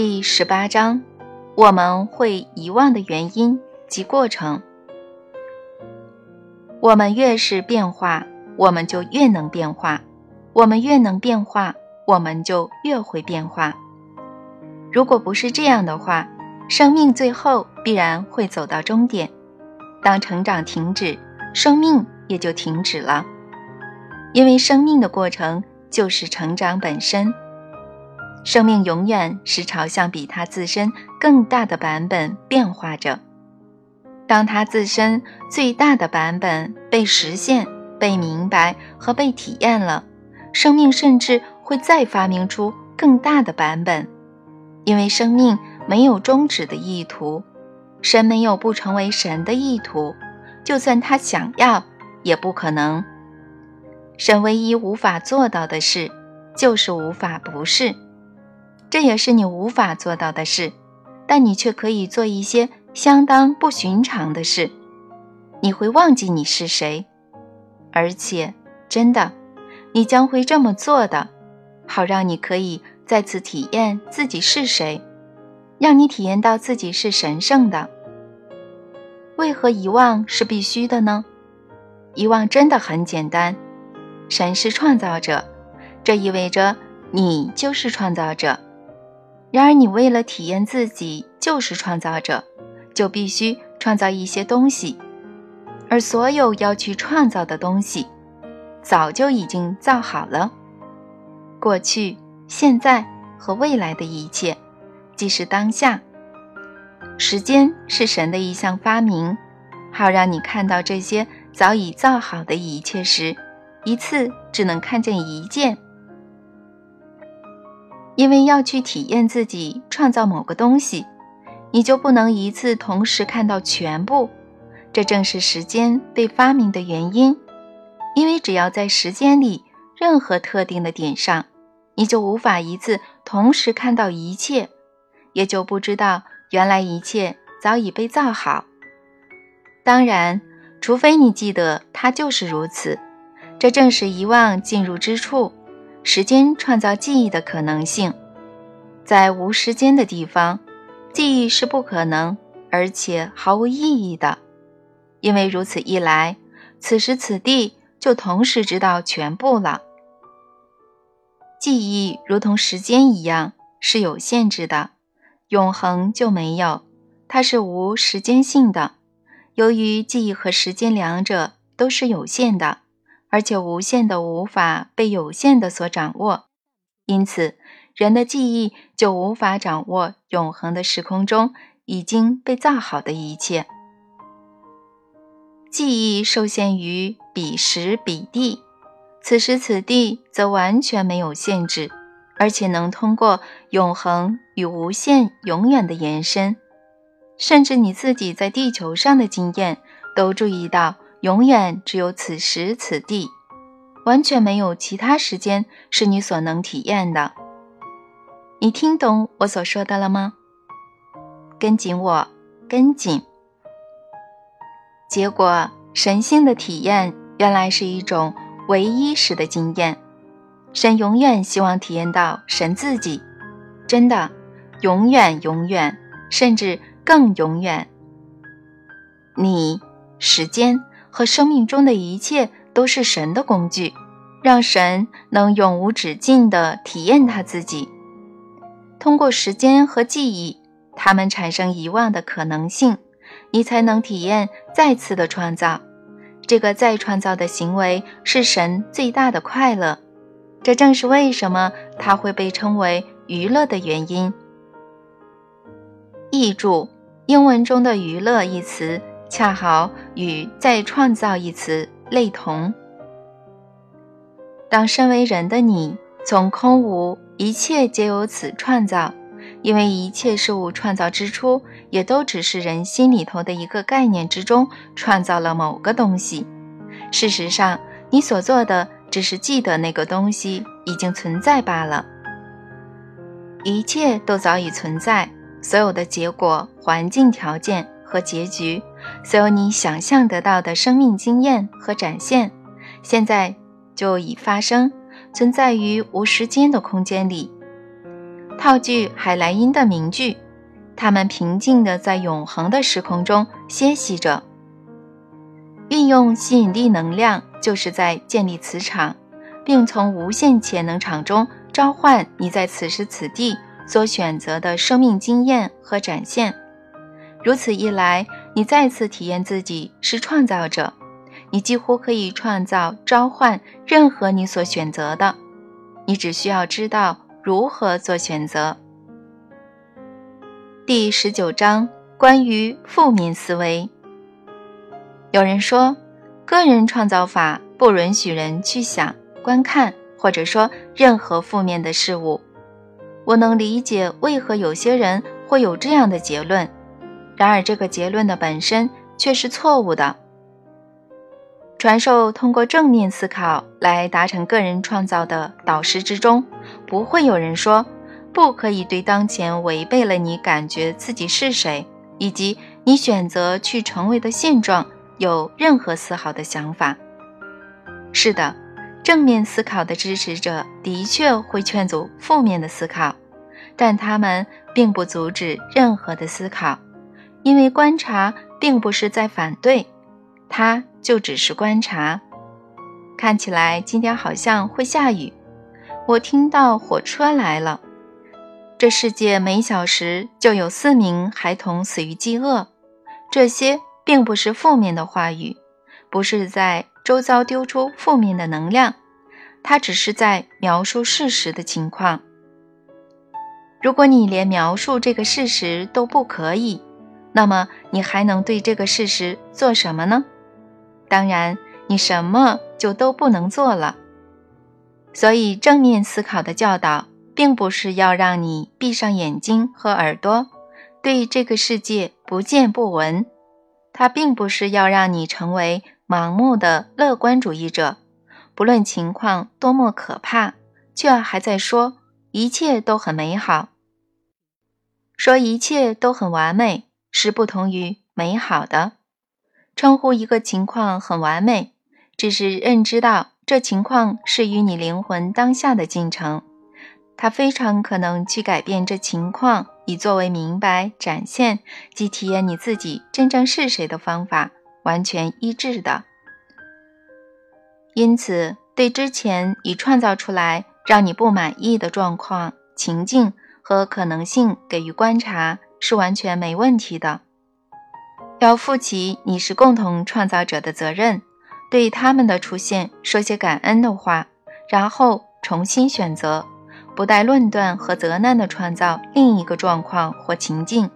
第十八章，我们会遗忘的原因及过程。我们越是变化，我们就越能变化；我们越能变化，我们就越会变化。如果不是这样的话，生命最后必然会走到终点。当成长停止，生命也就停止了，因为生命的过程就是成长本身。生命永远是朝向比它自身更大的版本变化着。当它自身最大的版本被实现、被明白和被体验了，生命甚至会再发明出更大的版本，因为生命没有终止的意图，神没有不成为神的意图，就算他想要，也不可能。神唯一无法做到的事，就是无法不是。这也是你无法做到的事，但你却可以做一些相当不寻常的事。你会忘记你是谁，而且真的，你将会这么做的，好让你可以再次体验自己是谁，让你体验到自己是神圣的。为何遗忘是必须的呢？遗忘真的很简单，神是创造者，这意味着你就是创造者。然而，你为了体验自己就是创造者，就必须创造一些东西，而所有要去创造的东西，早就已经造好了。过去、现在和未来的一切，即是当下。时间是神的一项发明，好让你看到这些早已造好的一切时，一次只能看见一件。因为要去体验自己创造某个东西，你就不能一次同时看到全部。这正是时间被发明的原因。因为只要在时间里任何特定的点上，你就无法一次同时看到一切，也就不知道原来一切早已被造好。当然，除非你记得它就是如此。这正是遗忘进入之处。时间创造记忆的可能性，在无时间的地方，记忆是不可能，而且毫无意义的。因为如此一来，此时此地就同时知道全部了。记忆如同时间一样是有限制的，永恒就没有，它是无时间性的。由于记忆和时间两者都是有限的。而且无限的无法被有限的所掌握，因此人的记忆就无法掌握永恒的时空中已经被造好的一切。记忆受限于彼时彼地，此时此地则完全没有限制，而且能通过永恒与无限永远的延伸，甚至你自己在地球上的经验都注意到。永远只有此时此地，完全没有其他时间是你所能体验的。你听懂我所说的了吗？跟紧我，跟紧。结果，神性的体验原来是一种唯一时的经验。神永远希望体验到神自己，真的，永远，永远，甚至更永远。你，时间。和生命中的一切都是神的工具，让神能永无止境地体验他自己。通过时间和记忆，他们产生遗忘的可能性，你才能体验再次的创造。这个再创造的行为是神最大的快乐，这正是为什么它会被称为娱乐的原因。译注：英文中的“娱乐”一词。恰好与“再创造”一词类同。当身为人的你从空无一切皆由此创造，因为一切事物创造之初也都只是人心里头的一个概念之中创造了某个东西。事实上，你所做的只是记得那个东西已经存在罢了。一切都早已存在，所有的结果、环境条件。和结局，所有你想象得到的生命经验和展现，现在就已发生，存在于无时间的空间里。套句海莱因的名句，他们平静地在永恒的时空中歇息着。运用吸引力能量，就是在建立磁场，并从无限潜能场中召唤你在此时此地所选择的生命经验和展现。如此一来，你再次体验自己是创造者，你几乎可以创造、召唤任何你所选择的。你只需要知道如何做选择。第十九章关于负面思维。有人说，个人创造法不允许人去想、观看，或者说任何负面的事物。我能理解为何有些人会有这样的结论，然而这个结论的本身却是错误的。传授通过正面思考来达成个人创造的导师之中，不会有人说不可以对当前违背了你感觉自己是谁，以及你选择去成为的现状。有任何丝毫的想法？是的，正面思考的支持者的确会劝阻负面的思考，但他们并不阻止任何的思考，因为观察并不是在反对，它就只是观察。看起来今天好像会下雨，我听到火车来了。这世界每小时就有四名孩童死于饥饿，这些。并不是负面的话语，不是在周遭丢出负面的能量，它只是在描述事实的情况。如果你连描述这个事实都不可以，那么你还能对这个事实做什么呢？当然，你什么就都不能做了。所以，正面思考的教导，并不是要让你闭上眼睛和耳朵，对这个世界不见不闻。它并不是要让你成为盲目的乐观主义者，不论情况多么可怕，却还在说一切都很美好。说一切都很完美是不同于美好的。称呼一个情况很完美，只是认知到这情况是与你灵魂当下的进程。它非常可能去改变这情况，以作为明白、展现及体验你自己真正是谁的方法完全一致的。因此，对之前已创造出来让你不满意的状况、情境和可能性给予观察是完全没问题的。要负起你是共同创造者的责任，对他们的出现说些感恩的话，然后重新选择。不带论断和责难的创造另一个状况或情境，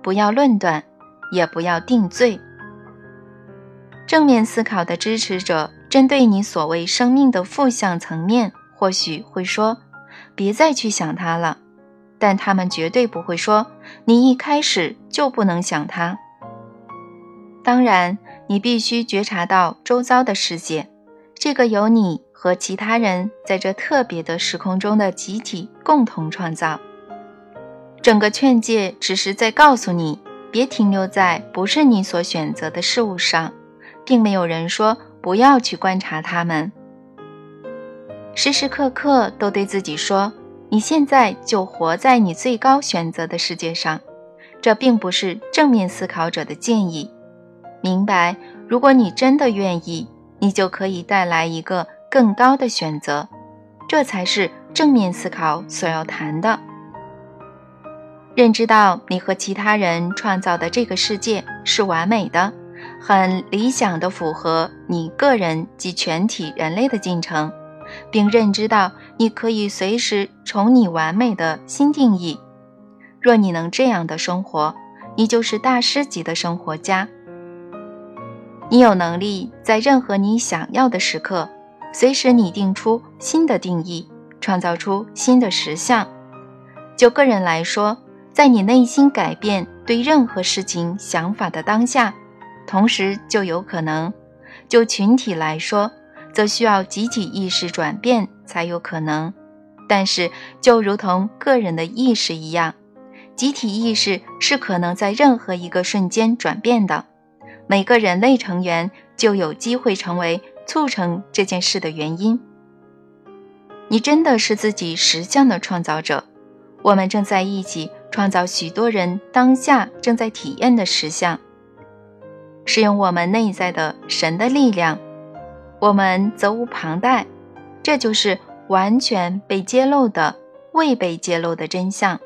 不要论断，也不要定罪。正面思考的支持者针对你所谓生命的负向层面，或许会说：“别再去想它了。”但他们绝对不会说：“你一开始就不能想他。”当然，你必须觉察到周遭的世界，这个由你。和其他人在这特别的时空中的集体共同创造。整个劝诫只是在告诉你，别停留在不是你所选择的事物上，并没有人说不要去观察他们。时时刻刻都对自己说，你现在就活在你最高选择的世界上。这并不是正面思考者的建议。明白，如果你真的愿意，你就可以带来一个。更高的选择，这才是正面思考所要谈的。认知到你和其他人创造的这个世界是完美的，很理想的符合你个人及全体人类的进程，并认知到你可以随时重拟完美的新定义。若你能这样的生活，你就是大师级的生活家。你有能力在任何你想要的时刻。随时拟定出新的定义，创造出新的实相。就个人来说，在你内心改变对任何事情想法的当下，同时就有可能；就群体来说，则需要集体意识转变才有可能。但是就如同个人的意识一样集体意识是可能在任何一个瞬间转变的。每个人类成员就有机会成为促成这件事的原因。你真的是自己实相的创造者。我们正在一起创造许多人当下正在体验的实相。是用我们内在的神的力量我们责无旁贷这就是完全被揭露的未被揭露的真相。